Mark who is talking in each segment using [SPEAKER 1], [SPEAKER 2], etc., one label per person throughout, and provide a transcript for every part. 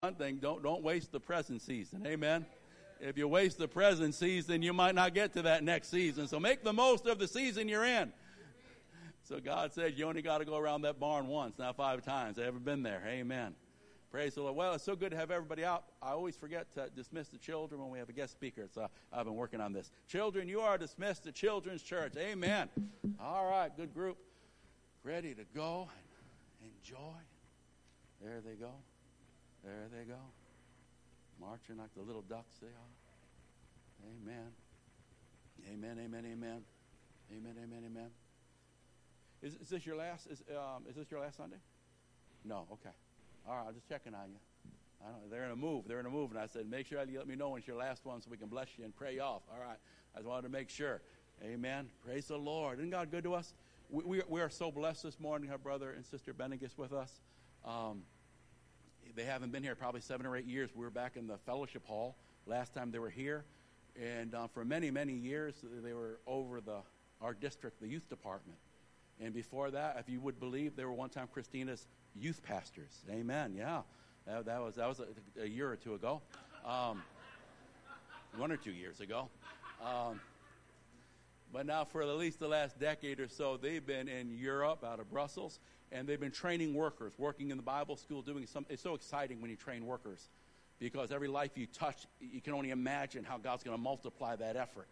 [SPEAKER 1] one thing, don't, don't waste the present season. Amen. If you waste the present season, you might not get to that next season. So make the most of the season you're in. So God said you only got to go around that barn once, not five times. I ever been there. Amen. Praise the Lord. Well, it's so good to have everybody out. I always forget to dismiss the children when we have a guest speaker. So I've been working on this. Children, you are dismissed to Children's Church. Amen. All right, good group. Ready to go and enjoy. There they go. There they go. Marching like the little ducks they are. Amen. Amen, amen, amen. Amen, amen, amen. Is, is this your last? Is, um, is this your last Sunday? No. Okay. All right. I'm just checking on you. I don't, they're in a move. They're in a move, and I said, make sure you let me know when it's your last one, so we can bless you and pray off. All right. I just wanted to make sure. Amen. Praise the Lord. Isn't God good to us? We, we, we are so blessed this morning. Our brother and sister Benegis with us. Um, they haven't been here probably seven or eight years. We were back in the fellowship hall last time they were here, and uh, for many many years they were over the our district, the youth department. And before that, if you would believe, they were one time Christina's youth pastors. Amen. Yeah, that, that was that was a, a, year or two ago, um, one or two years ago. Um, but now, for at least the last decade or so, they've been in Europe, out of Brussels, and they've been training workers, working in the Bible school, doing some. It's so exciting when you train workers, because every life you touch, you can only imagine how God's going to multiply that effort.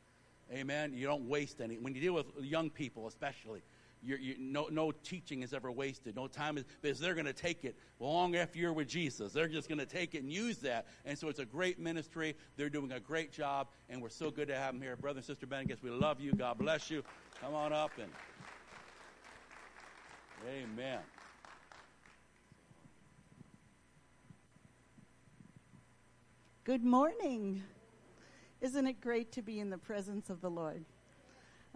[SPEAKER 1] Amen. You don't waste any. When you deal with young people, especially, you, no, no teaching is ever wasted. No time is because they're going to take it long after you're with Jesus. They're just going to take it and use that. And so it's a great ministry. They're doing a great job, and we're so good to have them here, brother and sister Benegis. We love you. God bless you. Come on up and. Amen.
[SPEAKER 2] Good morning. Isn't it great to be in the presence of the Lord?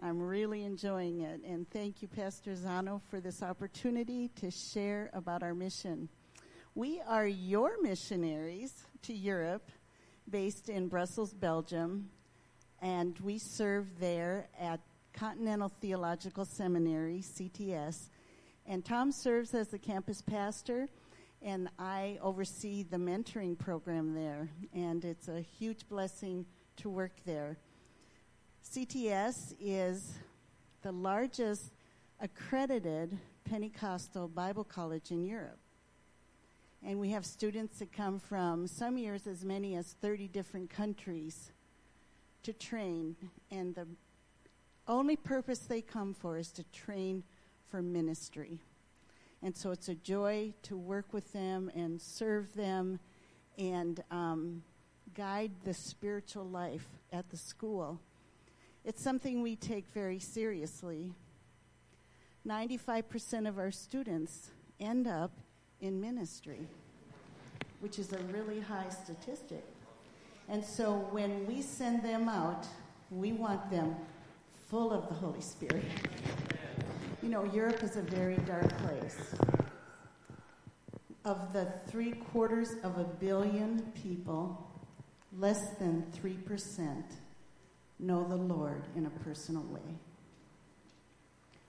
[SPEAKER 2] I'm really enjoying it. And thank you, Pastor Zano, for this opportunity to share about our mission. We are your missionaries to Europe, based in Brussels, Belgium, and we serve there at Continental Theological Seminary, CTS, and Tom serves as the campus pastor, and I oversee the mentoring program there. And it's a huge blessing to work there. CTS is the largest accredited Pentecostal Bible college in Europe. And we have students that come from some years as many as 30 different countries to train. And the only purpose they come for is to train for ministry. And so it's a joy to work with them and serve them and um, guide the spiritual life at the school. It's something we take very seriously. 95% of our students end up in ministry, which is a really high statistic. And so when we send them out, we want them full of the Holy Spirit. You know, Europe is a very dark place. Of the three quarters of a billion people, less than 3% know the Lord in a personal way.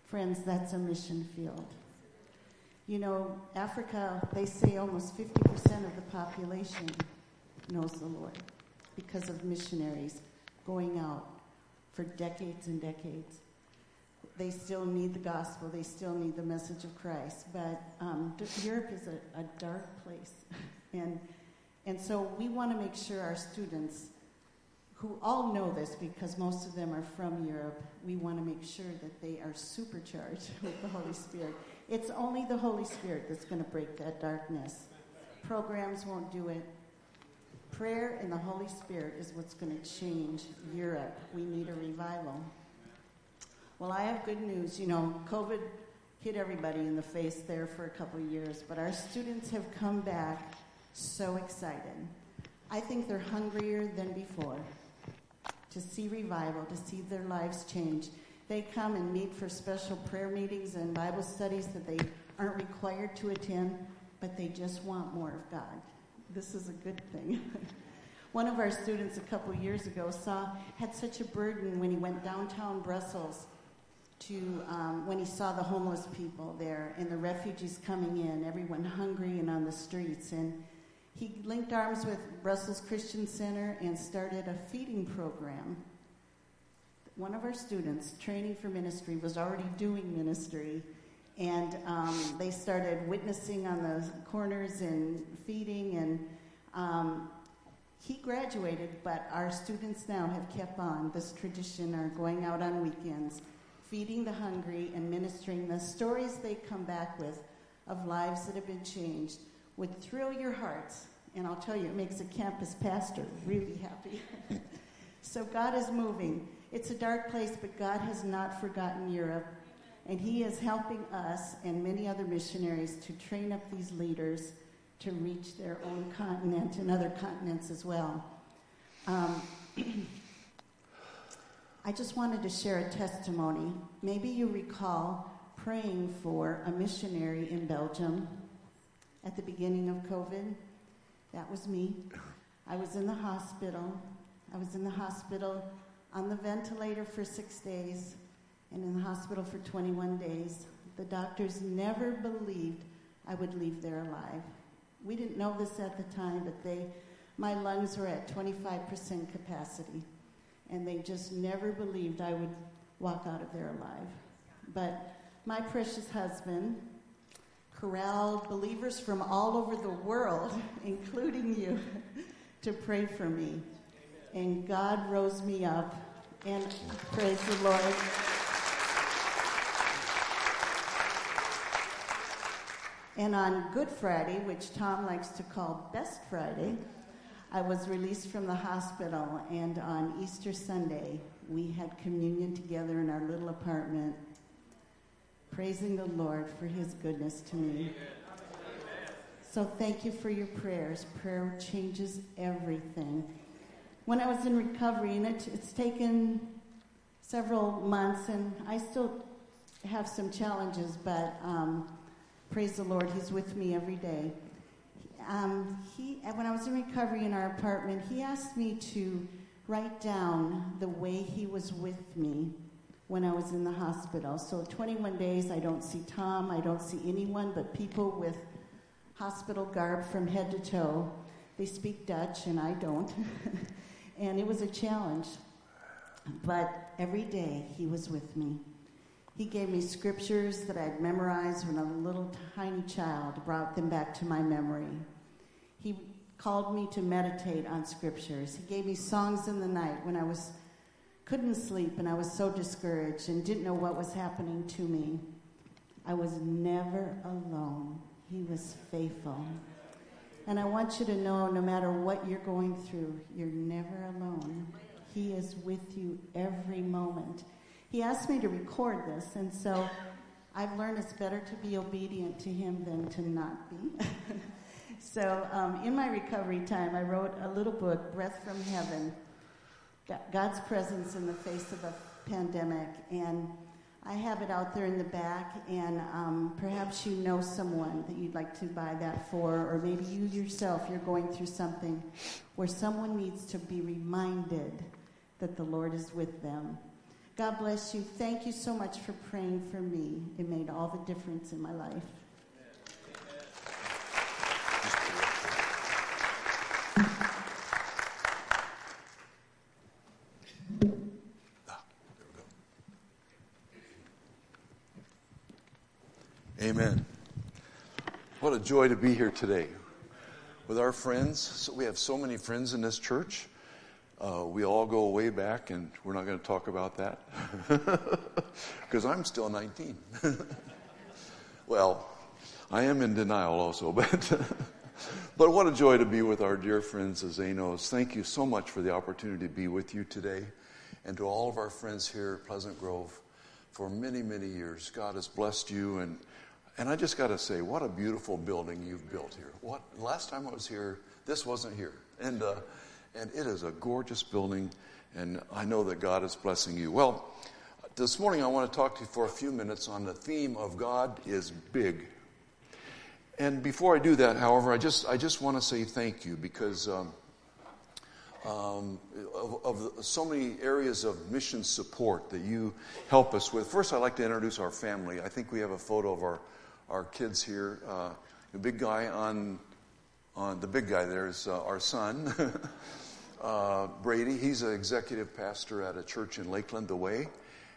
[SPEAKER 2] Friends, that's a mission field. You know, Africa, they say almost 50% of the population knows the Lord because of missionaries going out for decades and decades they still need the gospel, they still need the message of Christ. But um, Europe is a, a dark place. and, and so we want to make sure our students, who all know this because most of them are from Europe, we want to make sure that they are supercharged with the Holy Spirit. It's only the Holy Spirit that's going to break that darkness. Programs won't do it. Prayer and the Holy Spirit is what's going to change Europe. We need a revival. Well, I have good news. You know, COVID hit everybody in the face there for a couple of years, but our students have come back so excited. I think they're hungrier than before to see revival, to see their lives change. They come and meet for special prayer meetings and Bible studies that they aren't required to attend, but they just want more of God. This is a good thing. One of our students a couple years ago saw had such a burden when he went downtown Brussels to um, when he saw the homeless people there and the refugees coming in, everyone hungry and on the streets. And He linked arms with Brussels Christian Center and started a feeding program. One of our students, training for ministry, was already doing ministry, and um, they started witnessing on the corners and feeding. And um, he graduated, but our students now have kept on this tradition, are going out on weekends, feeding the hungry and ministering the stories they come back with of lives that have been changed would thrill your hearts. And I'll tell you, it makes a campus pastor really happy. so God is moving. It's a dark place, but God has not forgotten Europe. And He is helping us and many other missionaries to train up these leaders to reach their own continent and other continents as well. Um, I just wanted to share a testimony. Maybe you recall praying for a missionary in Belgium at the beginning of COVID. That was me. I was in the hospital. I was in the hospital on the ventilator for six days and in the hospital for 21 days. The doctors never believed I would leave there alive. We didn't know this at the time, but they, my lungs were at 25% capacity, and they just never believed I would walk out of there alive. But my precious husband, corralled believers from all over the world, including you, to pray for me. And God rose me up, and praise the Lord. And on Good Friday, which Tom likes to call Best Friday, I was released from the hospital. And on Easter Sunday, we had communion together in our little apartment praising the Lord for his goodness to me. So thank you for your prayers. Prayer changes everything. When I was in recovery, and it, it's taken several months, and I still have some challenges, but um, praise the Lord, He's with me every day. Um, he, when I was in recovery in our apartment, he asked me to write down the way He was with me when I was in the hospital. So 21 days, I don't see Tom, I don't see anyone but people with hospital garb from head to toe. They speak Dutch, and I don't. and it was a challenge. But every day, he was with me. He gave me scriptures that I'd memorized when a little tiny child, brought them back to my memory. Called me to meditate on scriptures. He gave me songs in the night when I was couldn't sleep and I was so discouraged and didn't know what was happening to me. I was never alone. He was faithful. And I want you to know no matter what you're going through, you're never alone. He is with you every moment. He asked me to record this, and so I've learned it's better to be obedient to Him than to not be. so um, in my recovery time, I wrote a little book, Breath from Heaven God's presence in the face of a pandemic. And I have it out there in the back, and um, perhaps you know someone that you'd like to buy that for, or maybe you yourself, you're going through something where someone needs to be reminded that the Lord is with them. God bless you. Thank you so much for praying for me. It made all the difference in my life.
[SPEAKER 3] Amen. What a joy to be here today with our friends. So we have so many friends in this church. Uh, we all go way back, and we're not going to talk about that because I'm still 19. well, I am in denial also, but but what a joy to be with our dear friends the Zanos. Thank you so much for the opportunity to be with you today, and to all of our friends here at Pleasant Grove for many many years. God has blessed you and and I just got to say, what a beautiful building you've built here. What last time I was here, this wasn't here, and uh, and it is a gorgeous building, and I know that God is blessing you. Well, this morning I want to talk to you for a few minutes on the theme of God is big. And before I do that, however, I just I just want to say thank you because. Um, um, of, of, so many areas of mission support that you help us with. First, I'd like to introduce our family. I think we have a photo of our our kids here. Uh, the big guy on on the big guy there is uh, our son, uh, Brady. He's an executive pastor at a church in Lakeland, The Way.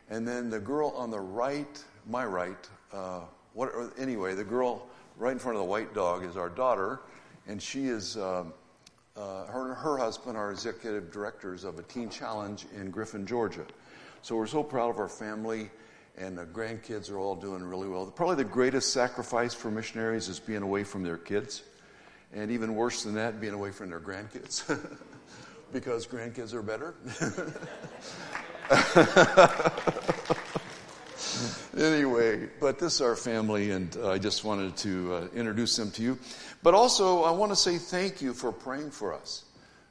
[SPEAKER 3] And then the girl on the right, my right, uh, what, anyway, the girl right in front of the white dog is our daughter, and she is, um, uh, her, and her husband are executive directors of a teen challenge in Griffin, Georgia. So we're so proud of our family, and the grandkids are all doing really well. Probably the greatest sacrifice for missionaries is being away from their kids, and even worse than that, being away from their grandkids. because grandkids are better. anyway, but this is our family, and I just wanted to uh, introduce them to you. But also, I want to say thank you for praying for us.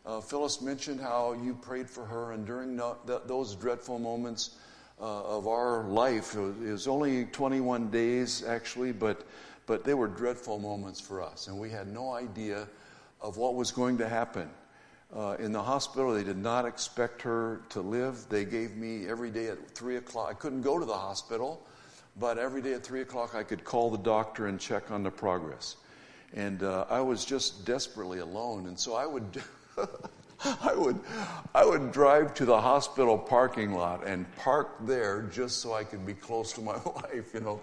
[SPEAKER 3] Uh, Phyllis mentioned how you prayed for her, and during no, th- those dreadful moments uh, of our life, it was, it was only 21 days actually, but, but they were dreadful moments for us, and we had no idea of what was going to happen. Uh, in the hospital. They did not expect her to live. They gave me every day at 3 o'clock. I couldn't go to the hospital, but every day at 3 o'clock I could call the doctor and check on the progress. And uh, I was just desperately alone. And so I would. I would, I would drive to the hospital parking lot and park there just so I could be close to my wife, you know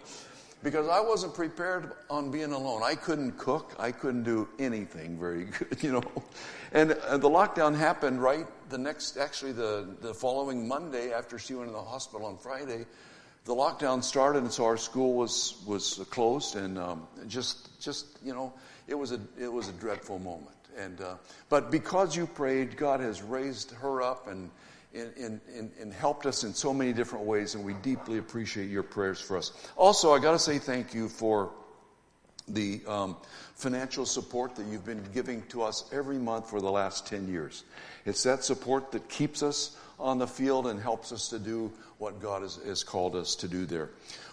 [SPEAKER 3] because I wasn't prepared on being alone. I couldn't cook. I couldn't do anything very good, you know. And, and the lockdown happened right the next, actually the, the following Monday after she went in the hospital on Friday. The lockdown started, and so our school was was closed, and um, just just you know, it was a it was a dreadful moment. And uh, but because you prayed, God has raised her up and and, and, and, helped us in so many different ways, and we deeply appreciate your prayers for us. Also, I got to say thank you for the um, financial support that you've been giving to us every month for the last 10 years. It's that support that keeps us on the field and helps us to do what God has, has called us to do there.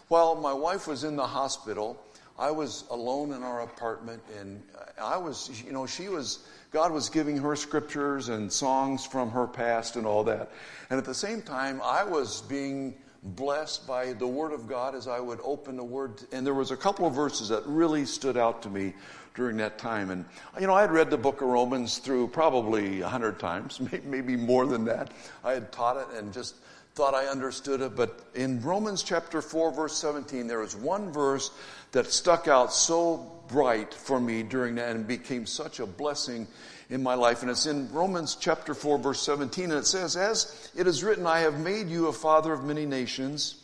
[SPEAKER 3] While my wife was in the hospital, I was alone in our apartment, and I was, you know, she was God was giving her scriptures and songs from her past and all that. And at the same time, I was being blessed by the Word of God as I would open the Word. And there was a couple of verses that really stood out to me during that time. And, you know, I had read the book of Romans through probably a hundred times, maybe more than that. I had taught it and just thought I understood it. But in Romans chapter 4, verse 17, there is one verse that stuck out so bright for me during that and became such a blessing in my life. And it's in Romans chapter 4, verse 17, and it says, As it is written, I have made you a father of many nations.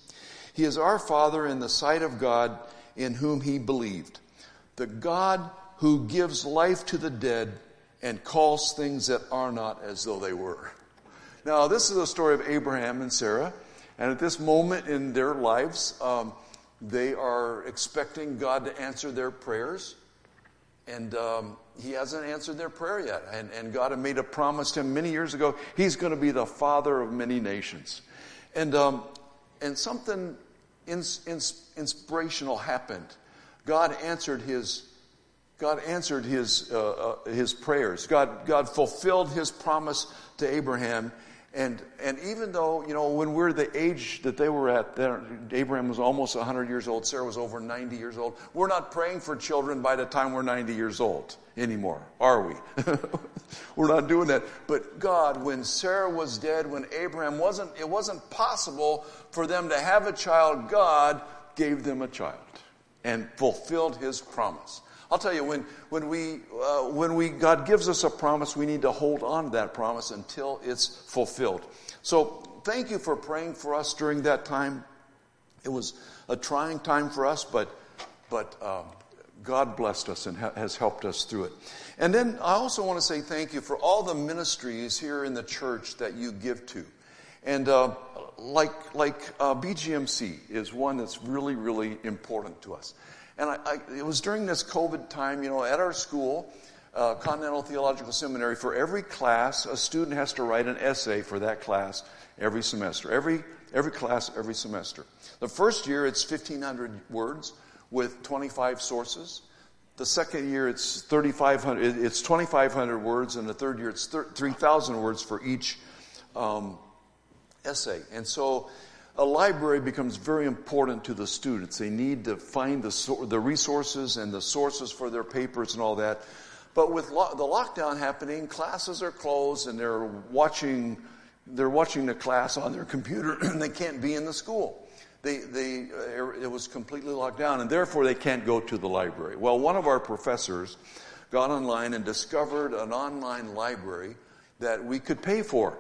[SPEAKER 3] He is our father in the sight of God in whom he believed. The God who gives life to the dead and calls things that are not as though they were. Now, this is a story of Abraham and Sarah. And at this moment in their lives, um, they are expecting God to answer their prayers. And um, he hasn't answered their prayer yet. And, and God had made a promise to him many years ago. He's going to be the father of many nations. And, um, and something ins, ins, inspirational happened. God answered his, God answered his, uh, uh, his prayers. God, God fulfilled his promise to Abraham and, and even though, you know, when we're the age that they were at, Abraham was almost 100 years old, Sarah was over 90 years old, we're not praying for children by the time we're 90 years old anymore, are we? we're not doing that. But God, when Sarah was dead, when Abraham wasn't, it wasn't possible for them to have a child, God gave them a child and fulfilled his promise. I'll tell you, when, when, we, uh, when we, God gives us a promise, we need to hold on to that promise until it's fulfilled. So thank you for praying for us during that time. It was a trying time for us, but, but um, God blessed us and ha- has helped us through it. And then I also want to say thank you for all the ministries here in the church that you give to. And uh, like, like uh, BGMC is one that's really, really important to us. And I, I, it was during this COVID time, you know, at our school, uh, Continental Theological Seminary, for every class, a student has to write an essay for that class every semester. Every, every class, every semester. The first year, it's 1,500 words with 25 sources. The second year, it's 3,500, it's 2,500 words, and the third year, it's 3,000 words for each um, essay. And so a library becomes very important to the students. They need to find the, the resources and the sources for their papers and all that. But with lo- the lockdown happening, classes are closed and they're watching, they're watching the class on their computer and they can't be in the school. They, they, uh, it was completely locked down and therefore they can't go to the library. Well, one of our professors got online and discovered an online library that we could pay for.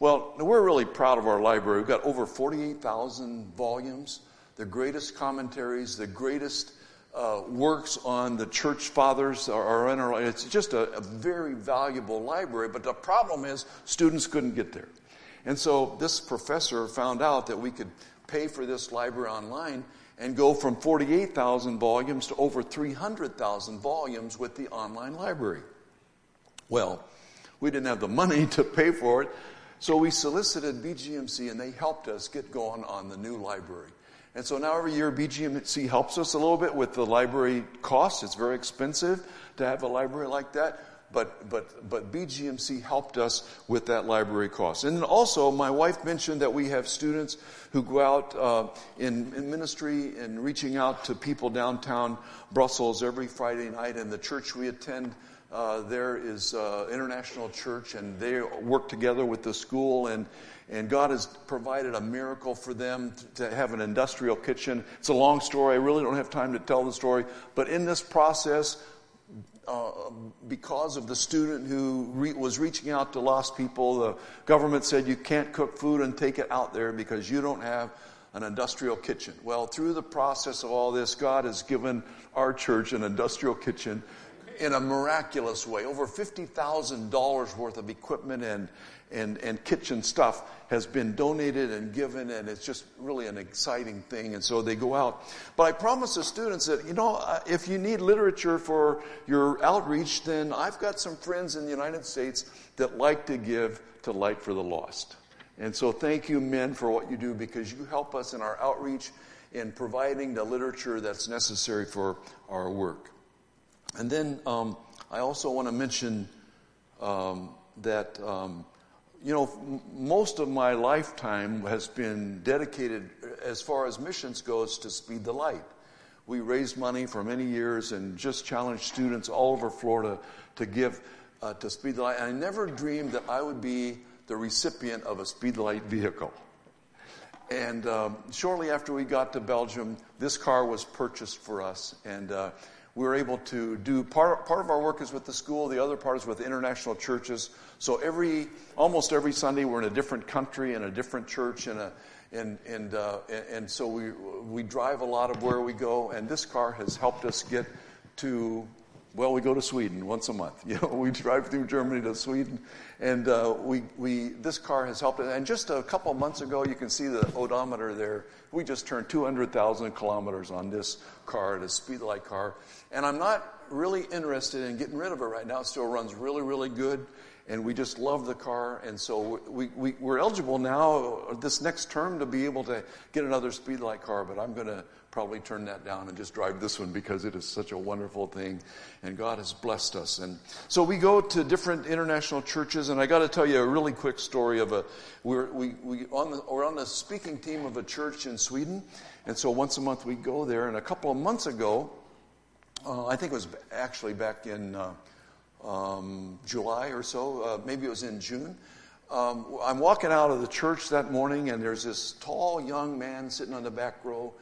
[SPEAKER 3] Well, we're really proud of our library. We've got over 48,000 volumes, the greatest commentaries, the greatest uh, works on the church fathers are, in our. It's just a, a very valuable library. But the problem is students couldn't get there, and so this professor found out that we could pay for this library online and go from 48,000 volumes to over 300,000 volumes with the online library. Well, we didn't have the money to pay for it, so we solicited BGMC and they helped us get going on the new library. And so now every year BGMC helps us a little bit with the library costs. It's very expensive to have a library like that. But, but, but BGMC helped us with that library cost. And also, my wife mentioned that we have students who go out uh, in, in ministry and reaching out to people downtown Brussels every Friday night. And the church we attend uh, there is uh, International Church, and they work together with the school, and and God has provided a miracle for them to, to have an industrial kitchen. It's a long story. I really don't have time to tell the story, but in this process, uh, because of the student who re- was reaching out to lost people, the government said you can't cook food and take it out there because you don't have an industrial kitchen. Well, through the process of all this, God has given our church an industrial kitchen in a miraculous way. Over $50,000 worth of equipment and, and, and kitchen stuff has been donated and given, and it's just really an exciting thing. And so they go out. But I promise the students that, you know, uh, if you need literature for your outreach, then I've got some friends in the United States that like to give to Light for the Lost. And so thank you, men, for what you do because you help us in our outreach in providing the literature that's necessary for our work. And then um, I also want to mention um, that, um, you know, most of my lifetime has been dedicated, as far as missions goes, to Speed the Light. We raised money for many years and just challenged students all over Florida to give uh, to Speed the Light. I never dreamed that I would be the recipient of a Speed the Light vehicle. And um, shortly after we got to Belgium, this car was purchased for us. And uh, we were able to do part, part of our work is with the school, the other part is with international churches. So every, almost every Sunday, we're in a different country and a different church and a, and, and, uh, and so we, we drive a lot of where we go, and this car has helped us get to, well, we go to Sweden once a month. You know, we drive through Germany to Sweden, and uh, we, we, this car has helped. And just a couple months ago, you can see the odometer there. We just turned 200,000 kilometers on this car, this Speedlight car. And I'm not really interested in getting rid of it right now. It still runs really, really good. And we just love the car. And so we, we, we're eligible now this next term to be able to get another Speedlight car. But I'm going to probably turn that down and just drive this one because it is such a wonderful thing. And God has blessed us. And so we go to different international churches. And I got to tell you a really quick story of a, we're, we, we on the, we're on the speaking team of a church in Sweden. And so once a month we go there. And a couple of months ago, uh, I think it was actually back in uh, um, July or so, uh, maybe it was in June. Um, I'm walking out of the church that morning, and there's this tall young man sitting on the back row.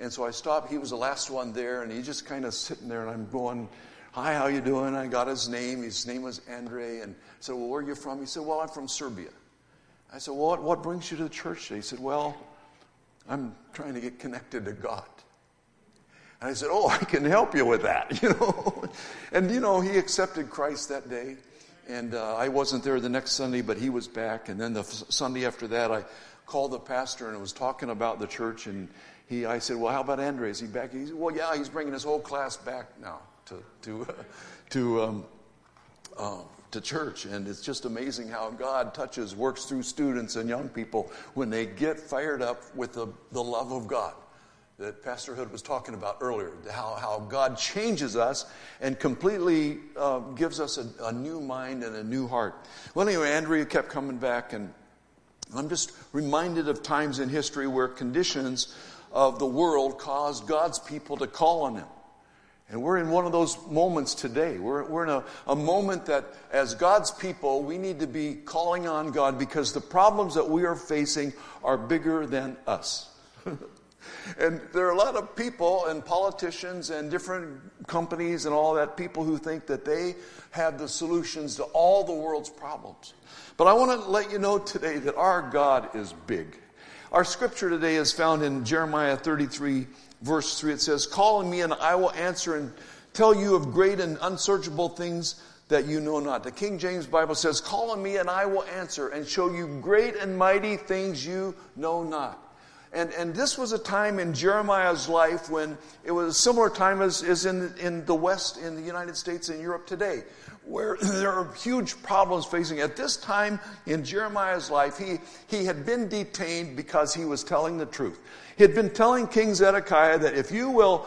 [SPEAKER 3] And so I stopped. He was the last one there, and he just kind of sitting there, and I'm going, "Hi, how you doing?" I got his name. His name was Andre, and I said, "Well, where are you from?" He said, "Well, I'm from Serbia." I said, "Well, what, what brings you to the church?" Today? He said, "Well, I'm trying to get connected to God." And I said, Oh, I can help you with that, you know. and, you know, he accepted Christ that day. And uh, I wasn't there the next Sunday, but he was back. And then the f- Sunday after that, I called the pastor and was talking about the church. And he, I said, Well, how about Andre? Is he back? He said, Well, yeah, he's bringing his whole class back now to, to, uh, to, um, uh, to church. And it's just amazing how God touches, works through students and young people when they get fired up with the, the love of God that Pastor Hood was talking about earlier, how, how God changes us and completely uh, gives us a, a, new mind and a new heart. Well, anyway, Andrea kept coming back, and I'm just reminded of times in history where conditions of the world caused God's people to call on Him. And we're in one of those moments today. We're, we're in a, a moment that, as God's people, we need to be calling on God because the problems that we are facing are bigger than us. and there are a lot of people and politicians and different companies and all that, people who think that they have the solutions to all the world's problems. But I want to let you know today that our God is big. Our scripture today is found in Jeremiah 33, verse 3. It says, Call on me and I will answer and tell you of great and unsearchable things that you know not. The King James Bible says, Call on me and I will answer and show you great and mighty things you know not. And, and this was a time in Jeremiah's life when it was a similar time as, as in, in the West, in the United States and Europe today, where there are huge problems facing. At this time in Jeremiah's life, he, he had been detained because he was telling the truth. He had been telling King Zedekiah that if you will,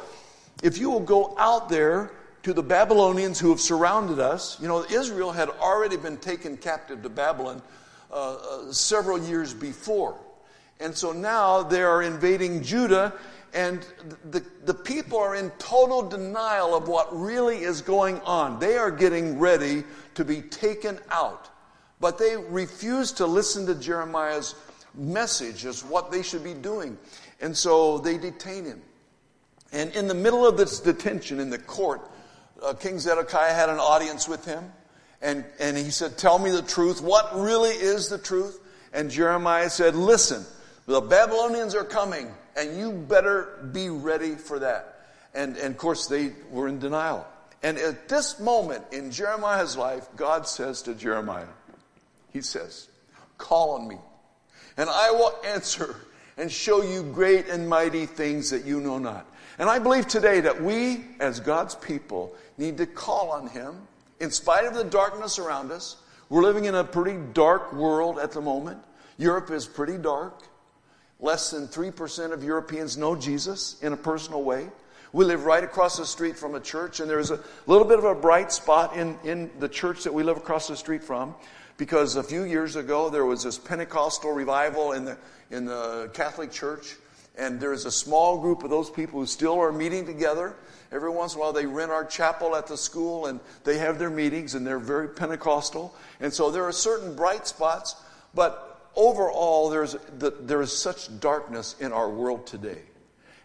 [SPEAKER 3] if you will go out there to the Babylonians who have surrounded us, you know, Israel had already been taken captive to Babylon uh, uh, several years before. And so now they are invading Judah, and the, the people are in total denial of what really is going on. They are getting ready to be taken out. But they refuse to listen to Jeremiah's message as what they should be doing. And so they detain him. And in the middle of this detention in the court, uh, King Zedekiah had an audience with him. And, and he said, Tell me the truth. What really is the truth? And Jeremiah said, Listen, the Babylonians are coming, and you better be ready for that. And, and of course, they were in denial. And at this moment in Jeremiah's life, God says to Jeremiah, He says, Call on me, and I will answer and show you great and mighty things that you know not. And I believe today that we, as God's people, need to call on Him in spite of the darkness around us. We're living in a pretty dark world at the moment. Europe is pretty dark. Less than 3% of Europeans know Jesus in a personal way. We live right across the street from a church, and there's a little bit of a bright spot in, in the church that we live across the street from because a few years ago there was this Pentecostal revival in the, in the Catholic Church, and there's a small group of those people who still are meeting together. Every once in a while, they rent our chapel at the school and they have their meetings, and they're very Pentecostal. And so there are certain bright spots, but overall, there's, there is such darkness in our world today.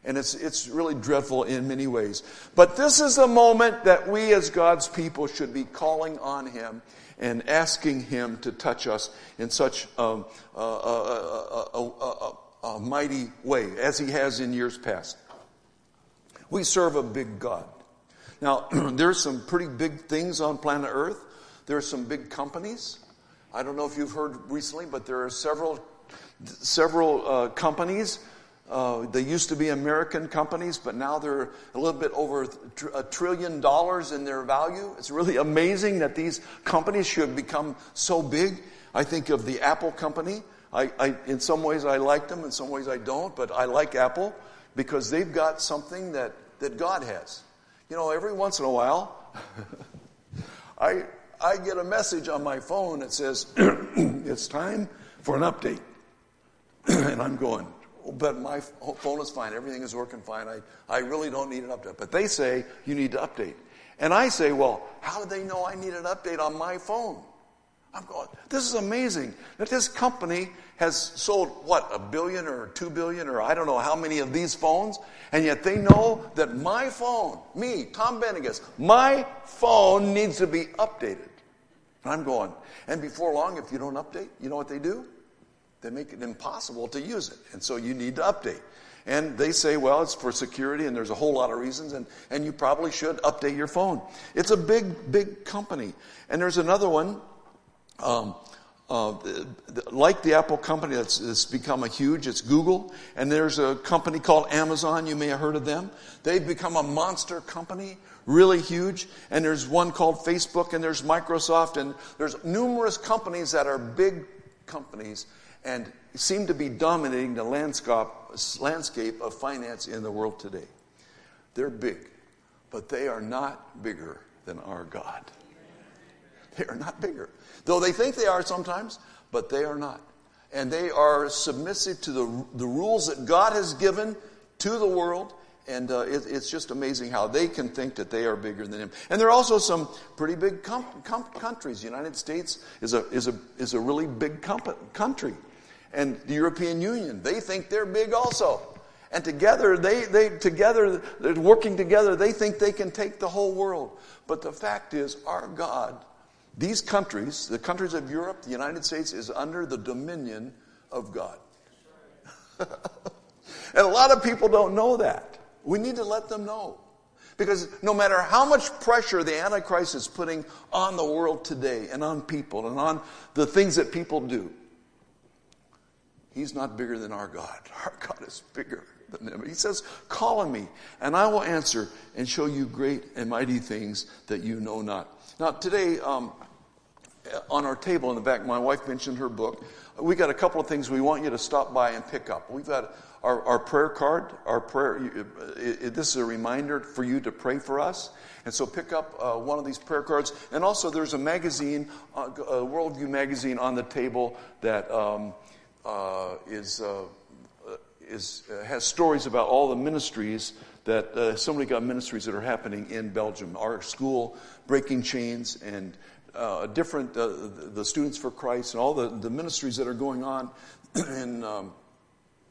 [SPEAKER 3] And it's, it's really dreadful in many ways. But this is a moment that we as God's people should be calling on Him and asking Him to touch us in such um, a, a, a, a mighty way as He has in years past. We serve a big God. Now, there's some pretty big things on planet Earth. There are some big companies. I don't know if you've heard recently, but there are several, several uh, companies. Uh, they used to be American companies, but now they're a little bit over a trillion dollars in their value. It's really amazing that these companies should become so big. I think of the Apple company. I, I, in some ways, I like them, in some ways, I don't, but I like Apple because they've got something that, that God has. You know, every once in a while, I, I get a message on my phone that says, it's time for an update. and I'm going, but my phone is fine. Everything is working fine. I, I really don't need an update. But they say you need to update. And I say, well, how do they know I need an update on my phone? I'm going, this is amazing that this company has sold, what, a billion or two billion or I don't know how many of these phones, and yet they know that my phone, me, Tom Benegas, my phone needs to be updated. And I'm going, and before long, if you don't update, you know what they do? They make it impossible to use it. And so you need to update. And they say, well, it's for security, and there's a whole lot of reasons, and, and you probably should update your phone. It's a big, big company. And there's another one um, uh, like the Apple company that's, that's, become a huge, it's Google, and there's a company called Amazon. You may have heard of them. They've become a monster company, really huge. And there's one called Facebook, and there's Microsoft, and there's numerous companies that are big companies and seem to be dominating the landscape, landscape of finance in the world today. They're big, but they are not bigger than our God. They are not bigger. Though they think they are sometimes, but they are not. And they are submissive to the, the rules that God has given to the world And uh, it, it's just amazing how they can think that they are bigger than him. And there are also some pretty big com- com- countries. The United States is a, is a, is a really big country. And the European Union, they think they're big also. And together, they, they together, they're working together, they think they can take the whole world. But the fact is, our God, these countries, the countries of Europe, the United States, is under the dominion of God. and a lot of people don't know that. We need to let them know. Because no matter how much pressure the Antichrist is putting on the world today and on people and on the things that people do, he's not bigger than our God. Our God is bigger than him. He says, Call on me, and I will answer and show you great and mighty things that you know not. Now, today, um, on our table in the back, my wife mentioned her book. We got a couple of things we want you to stop by and pick up. We've got our, our prayer card, our prayer. It, it, this is a reminder for you to pray for us. And so pick up uh, one of these prayer cards. And also, there's a magazine, uh, a Worldview magazine on the table that um, uh, is, uh, is uh, has stories about all the ministries that uh, so many God ministries that are happening in Belgium. Our school, Breaking Chains, and different the Students for Christ, and all the, the ministries that are going on in. Um,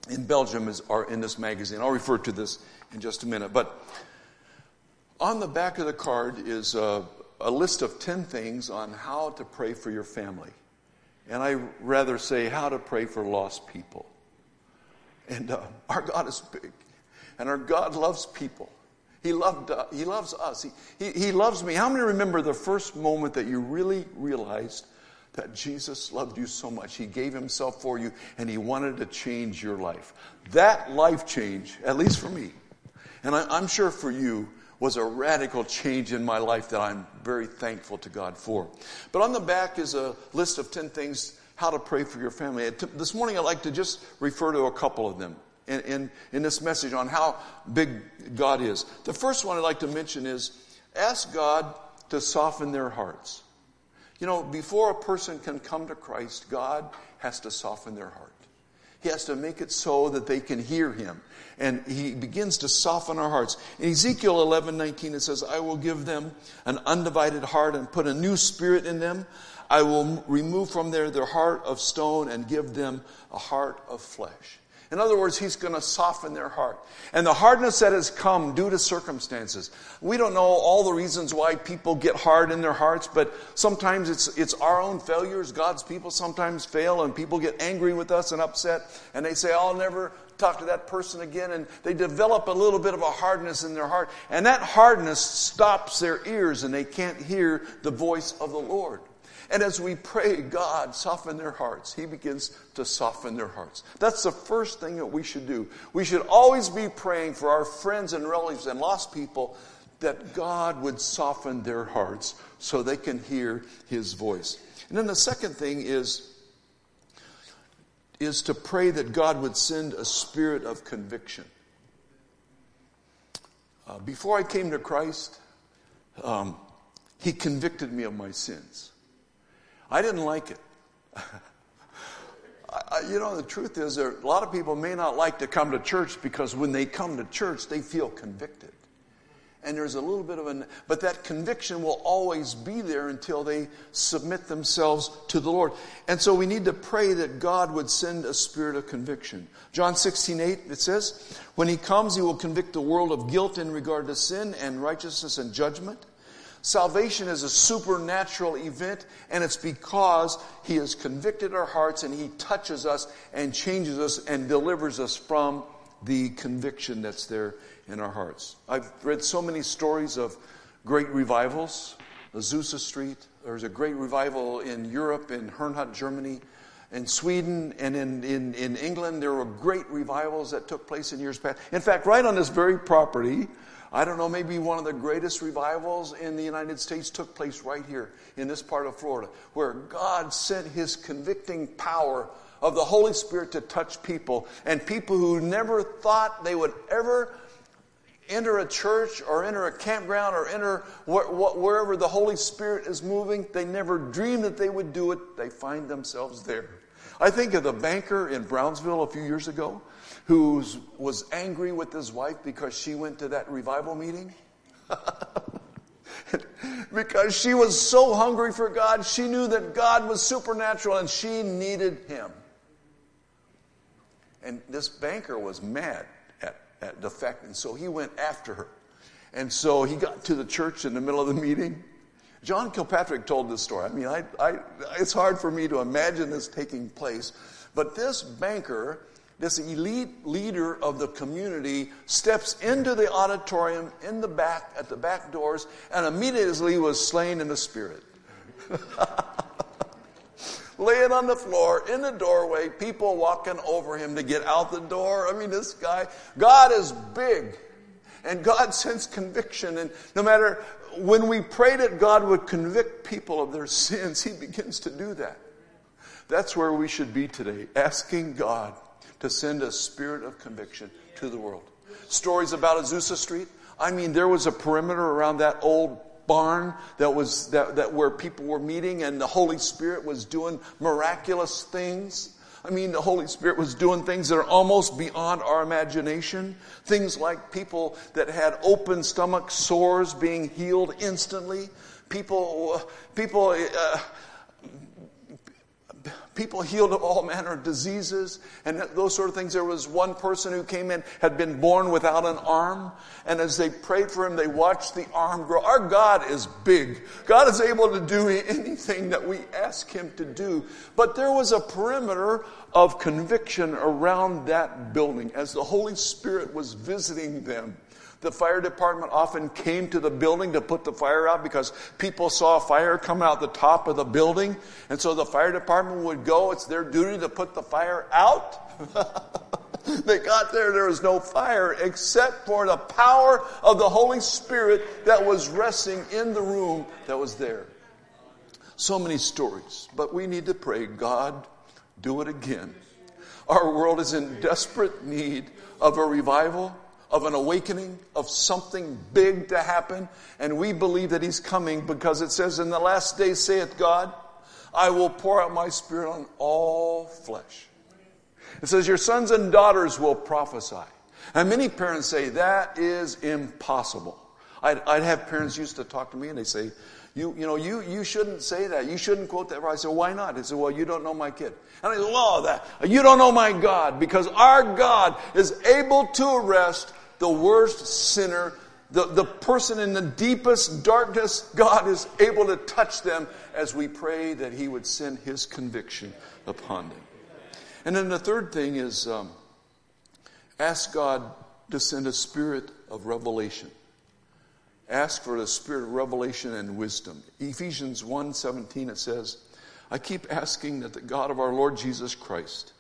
[SPEAKER 3] in Belgium is, are in this magazine. I'll refer to this in just a minute. But on the back of the card is a, a list of 10 things on how to pray for your family. And I rather say how to pray for lost people. And uh, our God is big. And our God loves people. He, loved, uh, he loves us. He, he, he loves me. How many remember the first moment that you really realized that Jesus loved you so much. He gave himself for you and he wanted to change your life. That life change, at least for me, and I, am sure for you, was a radical change in my life that I'm very thankful to God for. But on the back is a list of 10 things how to pray for your family. This morning I'd like to just refer to a couple of them. In, in, in this message on how big God is. The first one I'd like to mention is ask God to soften their hearts. You know, before a person can come to Christ, God has to soften their heart. He has to make it so that they can hear him. And he begins to soften our hearts. In Ezekiel 11, 19, it says, I will give them an undivided heart and put a new spirit in them. I will remove from there their heart of stone and give them a heart of flesh. In other words, he's going to soften their heart. And the hardness that has come due to circumstances. We don't know all the reasons why people get hard in their hearts, but sometimes it's, it's our own failures. God's people sometimes fail and people get angry with us and upset and they say, I'll never talk to that person again. And they develop a little bit of a hardness in their heart. And that hardness stops their ears and they can't hear the voice of the Lord. And as we pray, God, soften their hearts, He begins to soften their hearts. That's the first thing that we should do. We should always be praying for our friends and relatives and lost people that God would soften their hearts so they can hear His voice. And then the second thing is, is to pray that God would send a spirit of conviction. Uh, before I came to Christ, um, He convicted me of my sins. I didn't like it. I, you know, the truth is, there, a lot of people may not like to come to church because when they come to church, they feel convicted. And there's a little bit of an, but that conviction will always be there until they submit themselves to the Lord. And so we need to pray that God would send a spirit of conviction. John 16, 8, it says, When he comes, he will convict the world of guilt in regard to sin and righteousness and judgment. Salvation is a supernatural event, and it's because He has convicted our hearts and He touches us and changes us and delivers us from the conviction that's there in our hearts. I've read so many stories of great revivals. Azusa Street, there was a great revival in Europe, in Herrnhut, Germany. In Sweden and in, in, in England, there were great revivals that took place in years past. In fact, right on this very property, I don't know, maybe one of the greatest revivals in the United States took place right here in this part of Florida, where God sent his convicting power of the Holy Spirit to touch people, and people who never thought they would ever enter a church or enter a campground or enter wherever the Holy Spirit is moving, they never dreamed that they would do it. They find themselves there. I think of the banker in Brownsville a few years ago who was angry with his wife because she went to that revival meeting. because she was so hungry for God, she knew that God was supernatural and she needed him. And this banker was mad at, at the fact, and so he went after her. And so he got to the church in the middle of the meeting. John Kilpatrick told this story. I mean, I, I, it's hard for me to imagine this taking place. But this banker, this elite leader of the community, steps into the auditorium in the back, at the back doors, and immediately was slain in the spirit. laying on the floor in the doorway, people walking over him to get out the door. I mean, this guy, God is big. And God sends conviction. And no matter when we pray that God would convict people of their sins, He begins to do that. That's where we should be today, asking God to send a spirit of conviction to the world. Stories about Azusa Street. I mean, there was a perimeter around that old barn that was that, that where people were meeting and the Holy Spirit was doing miraculous things. I mean, the Holy Spirit was doing things that are almost beyond our imagination. Things like people that had open stomach sores being healed instantly. People, people, uh, people healed of all manner of diseases and those sort of things. There was one person who came in, had been born without an arm, and as they prayed for him, they watched the arm grow. Our God is big. God is able to do anything that we ask him to do. But there was a perimeter of conviction around that building as the Holy Spirit was visiting them. The fire department often came to the building to put the fire out because people saw a fire come out the top of the building. And so the fire department would go. It's their duty to put the fire out. they got there, there was no fire except for the power of the Holy Spirit that was resting in the room that was there. So many stories, but we need to pray, God, do it again. Our world is in desperate need of a revival of an awakening, of something big to happen. And we believe that He's coming because it says, In the last days, saith God, I will pour out my Spirit on all flesh. It says, Your sons and daughters will prophesy. And many parents say, That is impossible. I'd, I'd have parents used to talk to me and they say, you, you know, you, you shouldn't say that. You shouldn't quote that. I said, why not? He said, well, you don't know my kid. And I said, well, that, you don't know my God because our God is able to arrest the worst sinner, the, the person in the deepest darkness, God is able to touch them as we pray that He would send His conviction upon them. And then the third thing is um, ask God to send a spirit of revelation. Ask for the spirit of revelation and wisdom. Ephesians 1:17 it says, I keep asking that the God of our Lord Jesus Christ,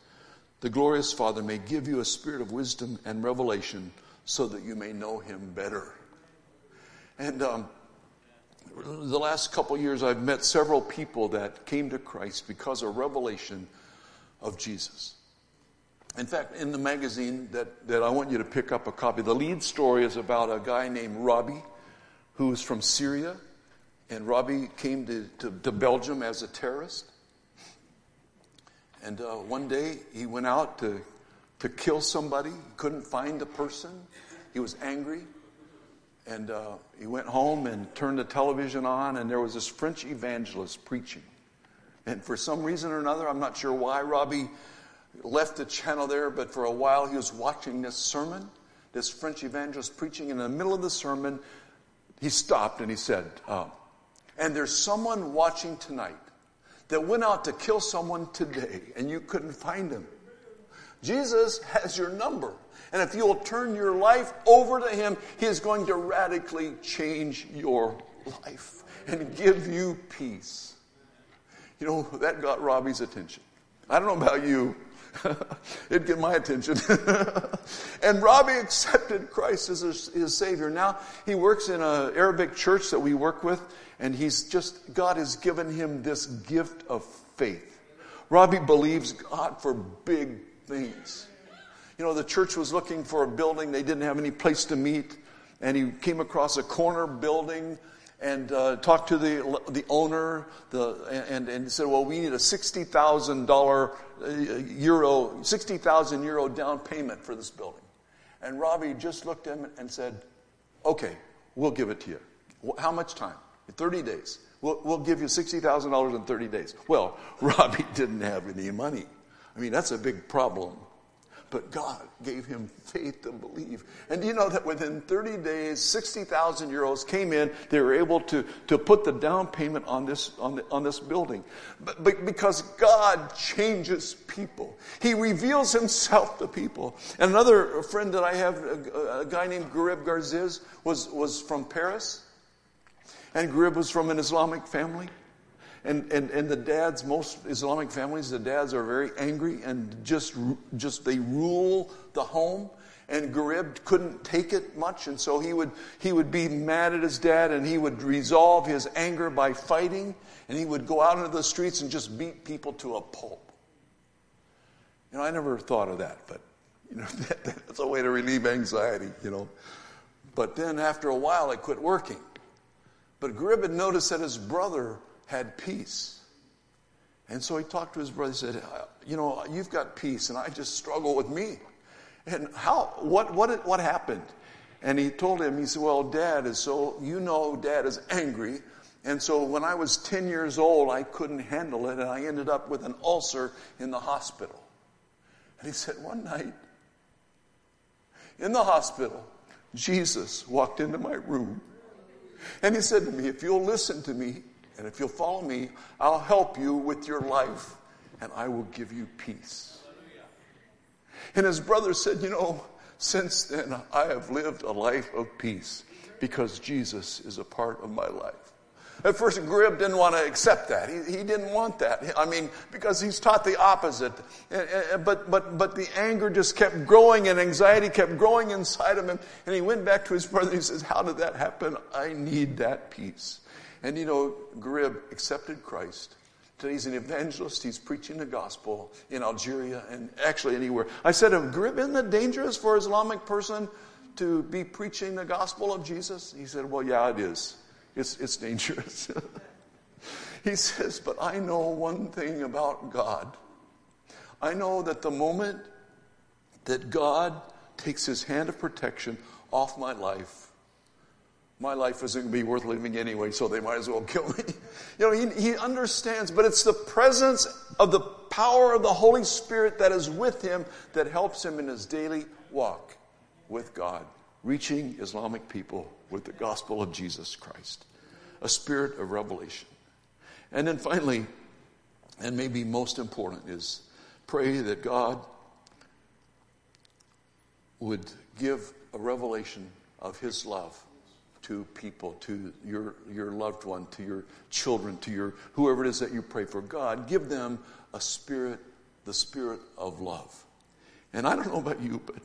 [SPEAKER 3] the glorious Father, may give you a spirit of wisdom and revelation so that you may know him better. And um, the last couple years, I've met several people that came to Christ because of revelation of Jesus. In fact, in the magazine that, that I want you to pick up a copy, the lead story is about a guy named Robbie who is from Syria. And Robbie came to, to, to Belgium as a terrorist. And uh, one day he went out to to kill somebody. He couldn't find the person. He was angry. And uh, he went home and turned the television on, and there was this French evangelist preaching. And for some reason or another, I'm not sure why Robbie left the channel there, but for a while he was watching this sermon, this French evangelist preaching. In the middle of the sermon, he stopped and he said, uh, And there's someone watching tonight that went out to kill someone today, and you couldn't find him. Jesus has your number. And if you will turn your life over to Him, He is going to radically change your life and give you peace. You know, that got Robbie's attention. I don't know about you. It'd get my attention. and Robbie accepted Christ as his, his, Savior. Now he works in an Arabic church that we work with, and he's just, God has given him this gift of faith. Robbie believes God for big things. You know, the church was looking for a building, they didn't have any place to meet, and he came across a corner building, and uh, talked to the, the owner the, and, and said, well, we need a $60,000 uh, euro, 60,000 euro down payment for this building. And Robbie just looked at him and said, okay, we'll give it to you. How much time? 30 days. We'll, we'll give you $60,000 in 30 days. Well, Robbie didn't have any money. I mean, that's a big problem. But God gave him faith to believe. And do you know that within 30 days, 60,000 euros came in. They were able to, to put the down payment on this, on, the, on this building. But, but because God changes people, He reveals Himself to people. And another friend that I have, a, a guy named Garib Garziz, was, was from Paris. And Garib was from an Islamic family. And, and, and the dads, most Islamic families, the dads are very angry and just, just they rule the home. And Garib couldn't take it much, and so he would, he would be mad at his dad and he would resolve his anger by fighting, and he would go out into the streets and just beat people to a pulp. You know, I never thought of that, but you know, that, that's a way to relieve anxiety, you know. But then after a while, it quit working. But Garib had noticed that his brother had peace. And so he talked to his brother. He said, You know, you've got peace, and I just struggle with me. And how, what, what, what happened? And he told him, He said, Well, dad is so, you know, dad is angry. And so when I was 10 years old, I couldn't handle it, and I ended up with an ulcer in the hospital. And he said, One night, in the hospital, Jesus walked into my room. And he said to me, If you'll listen to me, and if you'll follow me, I'll help you with your life and I will give you peace. And his brother said, You know, since then I have lived a life of peace because Jesus is a part of my life. At first, Garib didn't want to accept that. He, he didn't want that. I mean, because he's taught the opposite. But, but, but the anger just kept growing and anxiety kept growing inside of him. And he went back to his brother and he says, How did that happen? I need that peace. And you know, Garib accepted Christ. Today he's an evangelist. He's preaching the gospel in Algeria and actually anywhere. I said Garib, isn't it dangerous for an Islamic person to be preaching the gospel of Jesus? He said, Well, yeah, it is. It's, it's dangerous. he says, But I know one thing about God. I know that the moment that God takes his hand of protection off my life, my life isn't going to be worth living anyway, so they might as well kill me. You know, he, he understands, but it's the presence of the power of the Holy Spirit that is with him that helps him in his daily walk with God, reaching Islamic people with the gospel of Jesus Christ. A spirit of revelation. And then finally, and maybe most important, is pray that God would give a revelation of his love to people, to your, your loved one, to your children, to your whoever it is that you pray for. God, give them a spirit, the spirit of love. And I don't know about you, but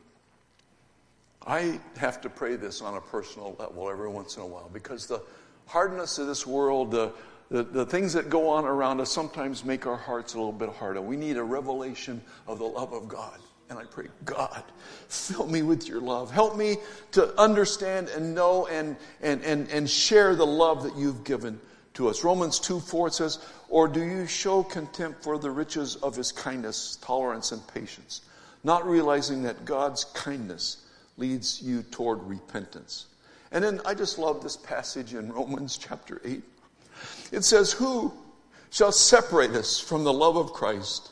[SPEAKER 3] I have to pray this on a personal level every once in a while because the hardness of this world, the, the, the things that go on around us sometimes make our hearts a little bit harder. We need a revelation of the love of God. And I pray, God, fill me with your love. Help me to understand and know and, and, and, and share the love that you've given to us. Romans 2 4 says, Or do you show contempt for the riches of his kindness, tolerance, and patience, not realizing that God's kindness leads you toward repentance? And then I just love this passage in Romans chapter 8. It says, Who shall separate us from the love of Christ?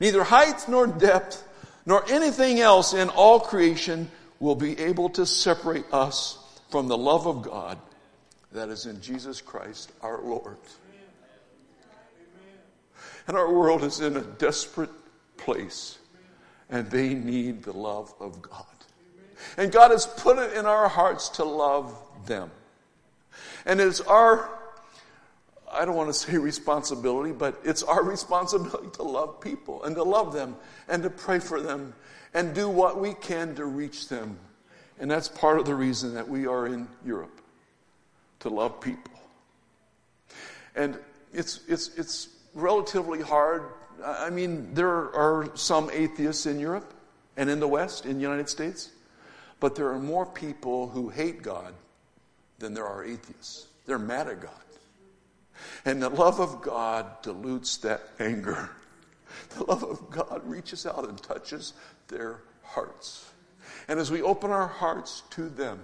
[SPEAKER 3] Neither height nor depth nor anything else in all creation will be able to separate us from the love of God that is in Jesus Christ our Lord. And our world is in a desperate place, and they need the love of God. And God has put it in our hearts to love them. And it's our, I don't want to say responsibility, but it's our responsibility to love people and to love them and to pray for them and do what we can to reach them. And that's part of the reason that we are in Europe to love people. And it's, it's, it's relatively hard. I mean, there are some atheists in Europe and in the West, in the United States, but there are more people who hate God than there are atheists. They're mad at God. And the love of God dilutes that anger. The love of God reaches out and touches their hearts. And as we open our hearts to them,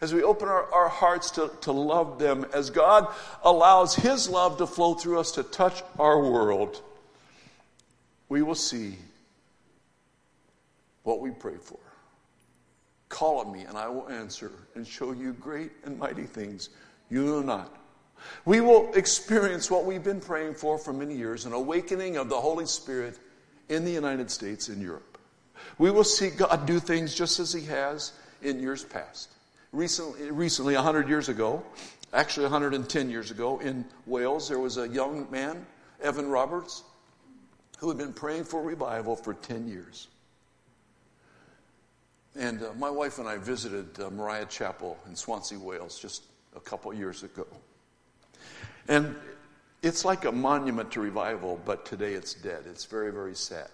[SPEAKER 3] as we open our, our hearts to, to love them, as God allows His love to flow through us to touch our world, we will see what we pray for. Call on me, and I will answer and show you great and mighty things you know not. We will experience what we've been praying for for many years an awakening of the Holy Spirit in the United States and Europe. We will see God do things just as He has in years past. Recently, recently 100 years ago, actually 110 years ago, in Wales, there was a young man, Evan Roberts, who had been praying for revival for 10 years. And uh, my wife and I visited uh, Moriah Chapel in Swansea, Wales, just a couple years ago. And it's like a monument to revival, but today it's dead. It's very, very sad.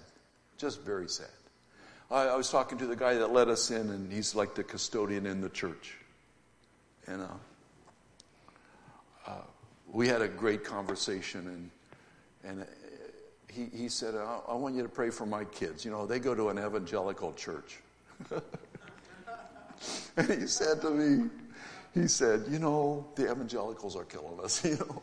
[SPEAKER 3] Just very sad. I, I was talking to the guy that let us in, and he's like the custodian in the church. And uh, uh, we had a great conversation, and, and he, he said, I, I want you to pray for my kids. You know, they go to an evangelical church. and he said to me, he said, You know, the evangelicals are killing us, you know.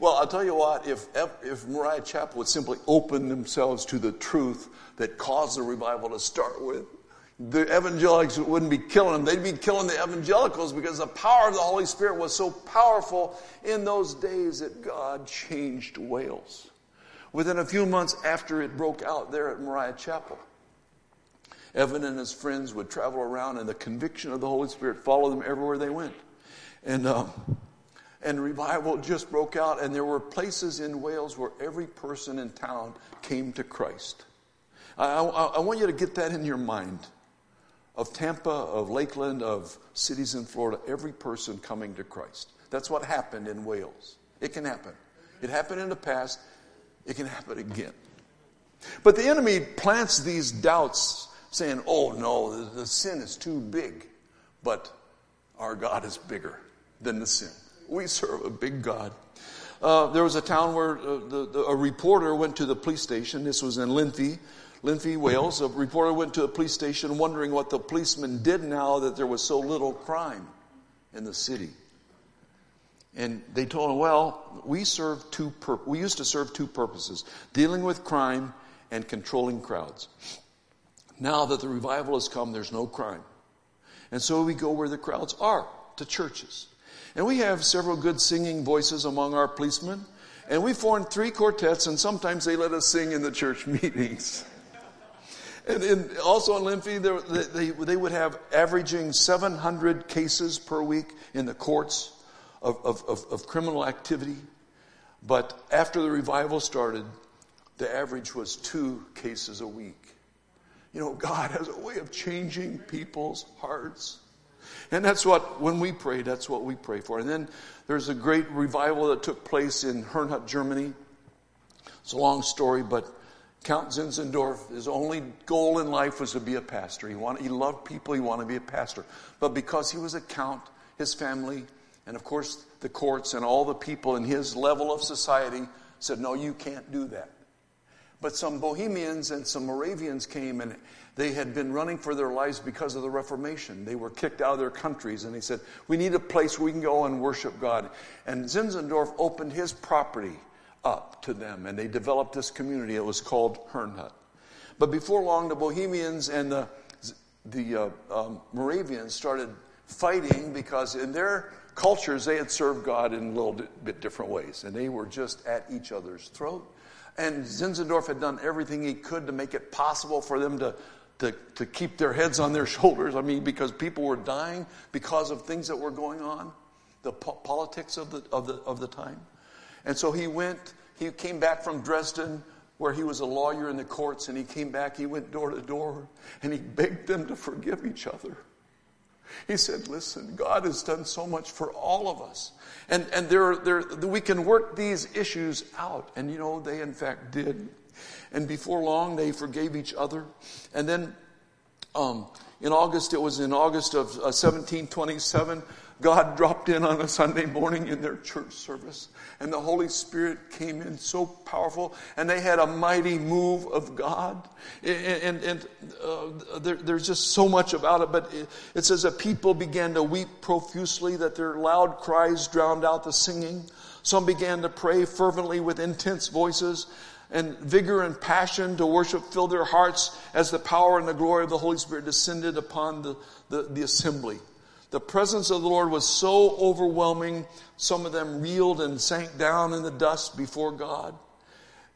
[SPEAKER 3] Well, I'll tell you what, if, if Moriah Chapel would simply open themselves to the truth that caused the revival to start with, the evangelicals wouldn't be killing them. They'd be killing the evangelicals because the power of the Holy Spirit was so powerful in those days that God changed Wales. Within a few months after it broke out there at Moriah Chapel, Evan and his friends would travel around, and the conviction of the Holy Spirit followed them everywhere they went. And, um, and revival just broke out, and there were places in Wales where every person in town came to Christ. I, I, I want you to get that in your mind. Of Tampa, of Lakeland, of cities in Florida, every person coming to Christ. That's what happened in Wales. It can happen. It happened in the past, it can happen again. But the enemy plants these doubts saying, oh no, the, the sin is too big. But our God is bigger than the sin. We serve a big God. Uh, there was a town where uh, the, the, a reporter went to the police station. This was in Linfi, Linfi, Wales. A reporter went to a police station wondering what the policemen did now that there was so little crime in the city. And they told him, well, we serve two pur- we used to serve two purposes, dealing with crime and controlling crowds. Now that the revival has come, there's no crime. And so we go where the crowds are, to churches. And we have several good singing voices among our policemen. And we formed three quartets, and sometimes they let us sing in the church meetings. and also in Linfi, they, they, they, would have averaging 700 cases per week in the courts of, of, of, of criminal activity. But after the revival started, the average was two cases a week. You know, God has a way of changing people's hearts. And that's what, when we pray, that's what we pray for. And then there's a great revival that took place in Herrnhut, Germany. It's a long story, but Count Zinzendorf, his only goal in life was to be a pastor. He, wanted, he loved people, he wanted to be a pastor. But because he was a count, his family, and of course the courts and all the people in his level of society said, No, you can't do that. But some Bohemians and some Moravians came and they had been running for their lives because of the Reformation. They were kicked out of their countries and they said, We need a place where we can go and worship God. And Zinzendorf opened his property up to them and they developed this community. It was called Herrnhut. But before long, the Bohemians and the, the uh, um, Moravians started fighting because in their cultures they had served God in a little bit different ways and they were just at each other's throat. And Zinzendorf had done everything he could to make it possible for them to, to, to keep their heads on their shoulders. I mean, because people were dying because of things that were going on. the po- politics of the, of, the, of the time. And so he went, he came back from Dresden, where he was a lawyer in the courts, and he came back, he went door to door, and he begged them to forgive each other. He said, Listen, God has done so much for all of us. And, and there, there, we can work these issues out. And you know, they in fact did. And before long, they forgave each other. And then um, in August, it was in August of uh, 1727, God dropped in on a Sunday morning in their church service, and the Holy Spirit came in so powerful, and they had a mighty move of God. And, and, and uh, there, there's just so much about it, but it, it says that people began to weep profusely, that their loud cries drowned out the singing. Some began to pray fervently with intense voices and vigor and passion to worship filled their hearts as the power and the glory of the Holy Spirit descended upon the, the, the assembly. The presence of the Lord was so overwhelming, some of them reeled and sank down in the dust before God.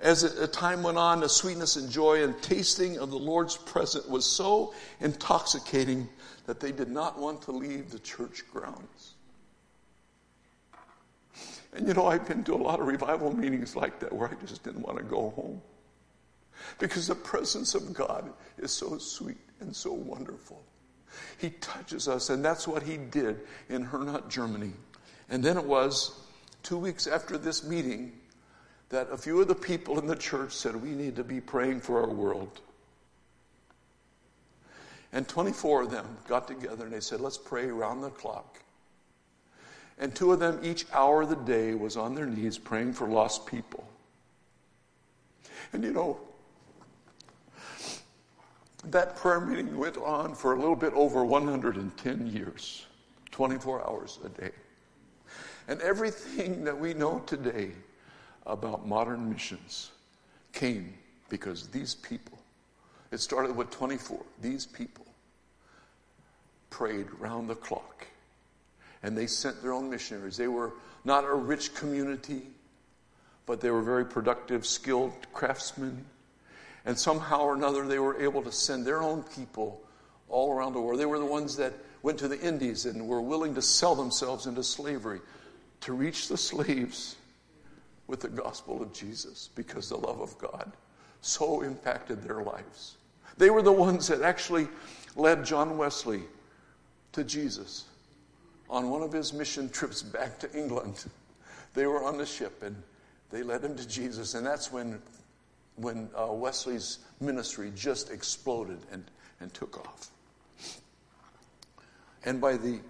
[SPEAKER 3] As a time went on, the sweetness and joy and tasting of the Lord's presence was so intoxicating that they did not want to leave the church grounds. And you know, I've been to a lot of revival meetings like that where I just didn't want to go home. Because the presence of God is so sweet and so wonderful. He touches us, and that's what he did in Herrnhut, Germany. And then it was two weeks after this meeting that a few of the people in the church said, We need to be praying for our world. And 24 of them got together and they said, Let's pray around the clock. And two of them, each hour of the day, was on their knees praying for lost people. And you know, that prayer meeting went on for a little bit over 110 years, 24 hours a day. And everything that we know today about modern missions came because these people, it started with 24, these people prayed round the clock. And they sent their own missionaries. They were not a rich community, but they were very productive, skilled craftsmen and somehow or another, they were able to send their own people all around the world. They were the ones that went to the Indies and were willing to sell themselves into slavery to reach the slaves with the gospel of Jesus because the love of God so impacted their lives. They were the ones that actually led John Wesley to Jesus on one of his mission trips back to England. They were on the ship and they led him to Jesus, and that's when when uh, Wesley's ministry just exploded and, and took off. And by the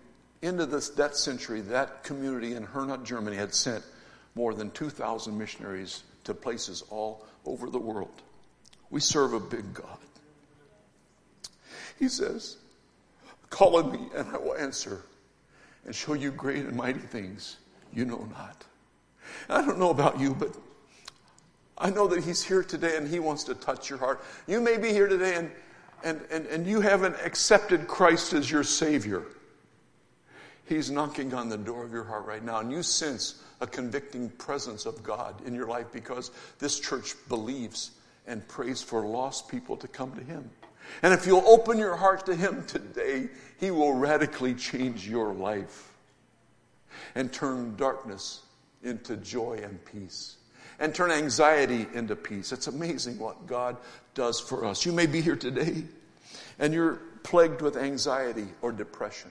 [SPEAKER 3] end of this, that century, that community in Herrnhut, Germany had sent more than 2,000 missionaries to places all over the world. We serve a big God. He says, Call on me and I will answer and show you great and mighty things you know not. I don't know about you, but I know that He's here today and He wants to touch your heart. You may be here today and, and, and, and you haven't accepted Christ as your Savior. He's knocking on the door of your heart right now, and you sense a convicting presence of God in your life because this church believes and prays for lost people to come to Him. And if you'll open your heart to Him today, He will radically change your life and turn darkness into joy and peace and turn anxiety into peace. It's amazing what God does for us. You may be here today and you're plagued with anxiety or depression.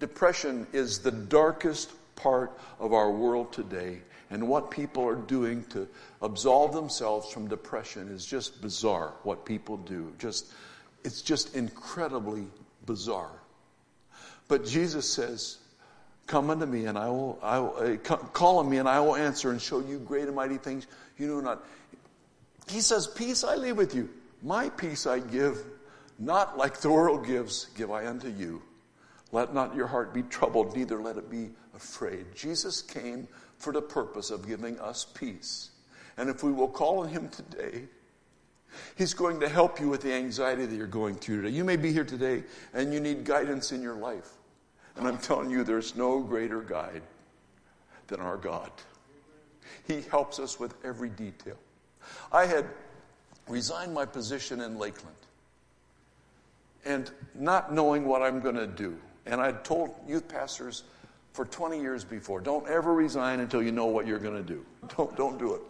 [SPEAKER 3] Depression is the darkest part of our world today, and what people are doing to absolve themselves from depression is just bizarre. What people do, just it's just incredibly bizarre. But Jesus says, Come unto me, and I will, I will uh, call on me, and I will answer and show you great and mighty things you know not. He says, Peace I leave with you. My peace I give, not like the world gives, give I unto you. Let not your heart be troubled, neither let it be afraid. Jesus came for the purpose of giving us peace. And if we will call on him today, He's going to help you with the anxiety that you're going through today. You may be here today and you need guidance in your life. And I'm telling you, there's no greater guide than our God. He helps us with every detail. I had resigned my position in Lakeland and not knowing what I'm going to do. And I'd told youth pastors for 20 years before. Don't ever resign until you know what you're going to do. Don't, don't do it.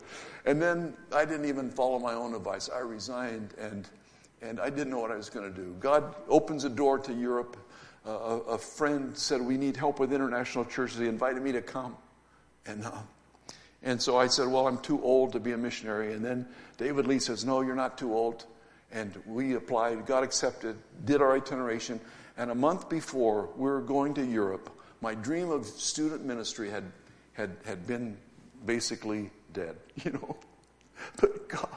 [SPEAKER 3] And then I didn't even follow my own advice. I resigned and, and I didn't know what I was going to do. God opens a door to Europe. A, a, friend said, We need help with international churches. He invited me to come. And, uh, and so I said, Well, I'm too old to be a missionary. And then David Lee says, No, you're not too old. And we applied, got accepted, did our itineration. And a month before we were going to Europe, my dream of student ministry had, had, had been basically dead, you know. But God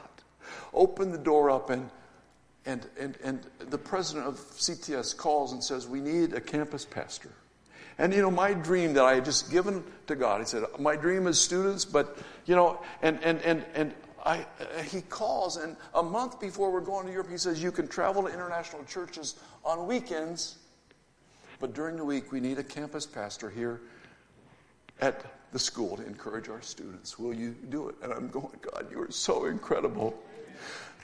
[SPEAKER 3] opened the door up and and, and, and the president of CTS calls and says, We need a campus pastor. And, you know, my dream that I had just given to God, he said, My dream is students, but, you know, and, and, and, and I, he calls, and a month before we're going to Europe, he says, You can travel to international churches on weekends, but during the week, we need a campus pastor here at the school to encourage our students. Will you do it? And I'm going, God, you are so incredible.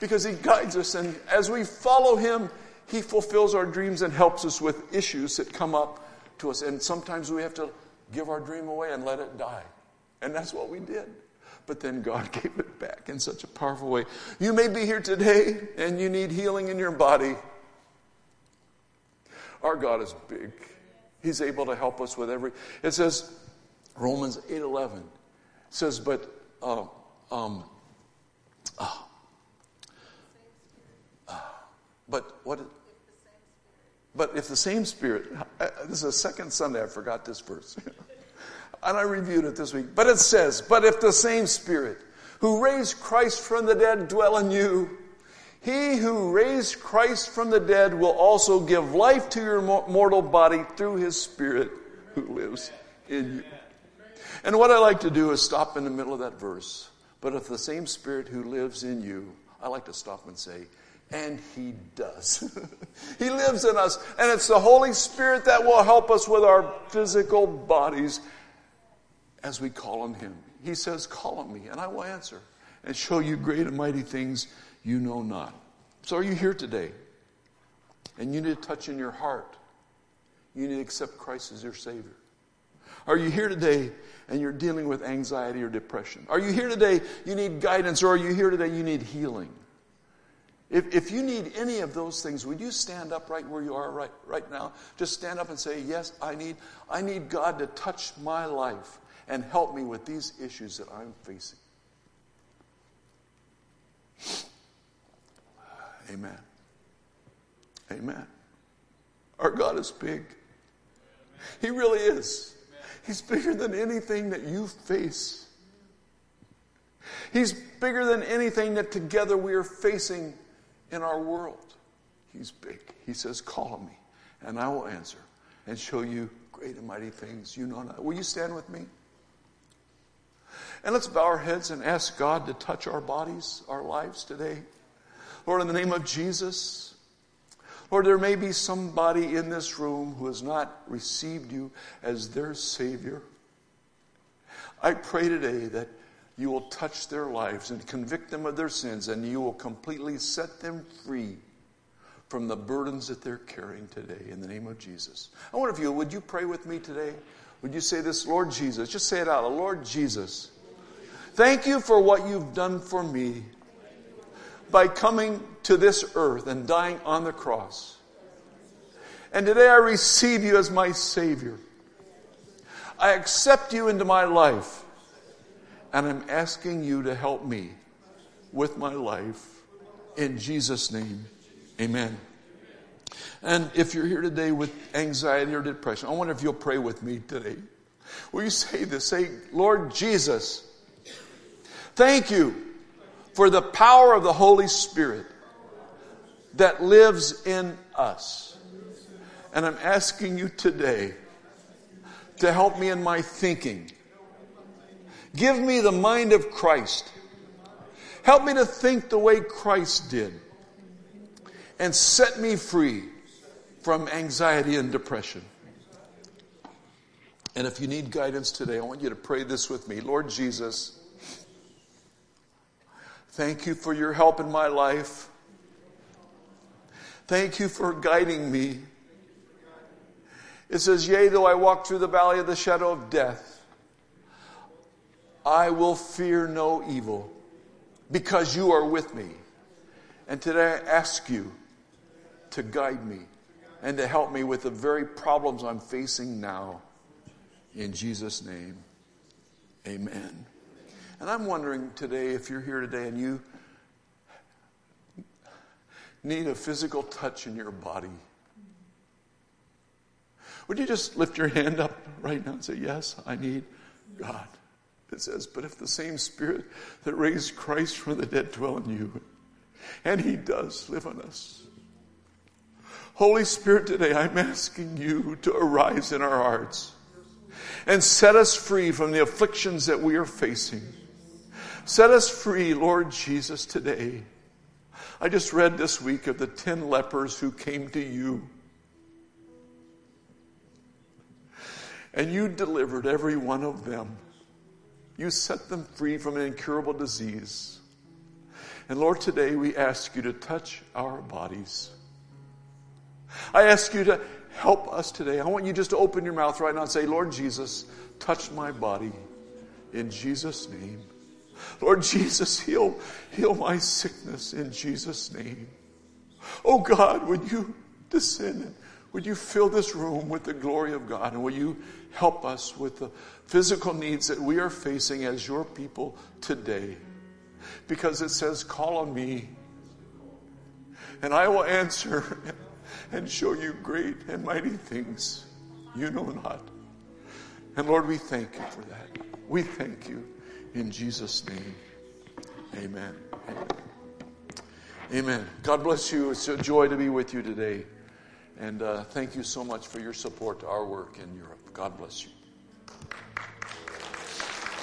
[SPEAKER 3] Because he guides us, and as we follow him, he fulfills our dreams and helps us with issues that come up to us. And sometimes we have to give our dream away and let it die. And that's what we did. But then God gave it back in such a powerful way. You may be here today and you need healing in your body. Our God is big. He's able to help us with every. It says, Romans 8:11 says, but uh, um, uh, uh, but what? But if the same Spirit, uh, this is the second Sunday I forgot this verse, and I reviewed it this week. But it says, but if the same Spirit who raised Christ from the dead dwell in you, he who raised Christ from the dead will also give life to your mortal body through his Spirit who lives in you. And what I like to do is stop in the middle of that verse. But if the same Spirit who lives in you, I like to stop and say, and He does. he lives in us. And it's the Holy Spirit that will help us with our physical bodies as we call on Him. He says, Call on me, and I will answer and show you great and mighty things you know not. So, are you here today? And you need a touch in your heart. You need to accept Christ as your Savior. Are you here today and you're dealing with anxiety or depression? Are you here today, you need guidance, or are you here today, you need healing? If, if you need any of those things, would you stand up right where you are right, right now? Just stand up and say, Yes, I need, I need God to touch my life and help me with these issues that I'm facing. Amen. Amen. Our God is big. He really is. He's bigger than anything that you face. He's bigger than anything that together we are facing in our world. He's big. He says, Call on me, and I will answer and show you great and mighty things you know not. Will you stand with me? And let's bow our heads and ask God to touch our bodies, our lives today. Lord, in the name of Jesus, Lord, there may be somebody in this room who has not received you as their Savior. I pray today that you will touch their lives and convict them of their sins, and you will completely set them free from the burdens that they're carrying today in the name of Jesus. I wonder if you would you pray with me today? Would you say this, Lord Jesus? Just say it out. loud, Lord Jesus, thank you for what you've done for me by coming to this earth and dying on the cross. And today I receive you as my Savior. I accept you into my life. And I'm asking you to help me with my life. In Jesus' name, amen. And if you're here today with anxiety or depression, I wonder if you'll pray with me today. Will you say this? Say, Lord Jesus, thank you for the power of the Holy Spirit that lives in us. And I'm asking you today to help me in my thinking. Give me the mind of Christ. Help me to think the way Christ did. And set me free from anxiety and depression. And if you need guidance today, I want you to pray this with me. Lord Jesus, Thank you for your help in my life. Thank you for guiding me It says, Yea, though I walk through the valley of the shadow of death, I will fear no evil because you are with me. And today I ask you to guide me and to help me with the very problems I'm facing now. In Jesus' name, amen. And I'm wondering today if you're here today and you need a physical touch in your body. Would you just lift your hand up right now and say, Yes, I need God? It says, But if the same Spirit that raised Christ from the dead dwell in you, and He does live in us. Holy Spirit, today I'm asking you to arise in our hearts and set us free from the afflictions that we are facing. Set us free, Lord Jesus, today. I just read this week of the 10 lepers who came to you. And you delivered every one of them. You set them free from an incurable disease. And Lord, today we ask you to touch our bodies. I ask you to help us today. I want you just to open your mouth right now and say, Lord Jesus, touch my body in Jesus' name. Lord Jesus, heal, heal my sickness in Jesus' name. Oh God, would you descend? Would you fill this room with the glory of God? And will you help us with the physical needs that we are facing as your people today? Because it says, Call on me, and I will answer and show you great and mighty things you know not. And Lord, we thank you for that. We thank you in Jesus' name. Amen. Amen. Amen. God bless you. It's a joy to be with you today. And uh, thank you so much for your support to our work in Europe. God bless you.